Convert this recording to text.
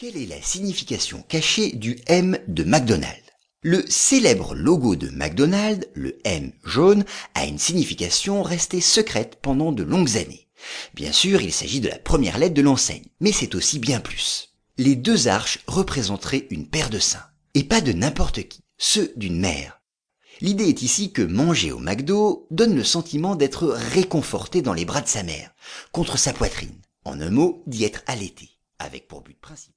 Quelle est la signification cachée du M de McDonald's Le célèbre logo de McDonald's, le M jaune, a une signification restée secrète pendant de longues années. Bien sûr, il s'agit de la première lettre de l'enseigne, mais c'est aussi bien plus. Les deux arches représenteraient une paire de seins, et pas de n'importe qui, ceux d'une mère. L'idée est ici que manger au McDo donne le sentiment d'être réconforté dans les bras de sa mère, contre sa poitrine. En un mot, d'y être allaité, avec pour but principal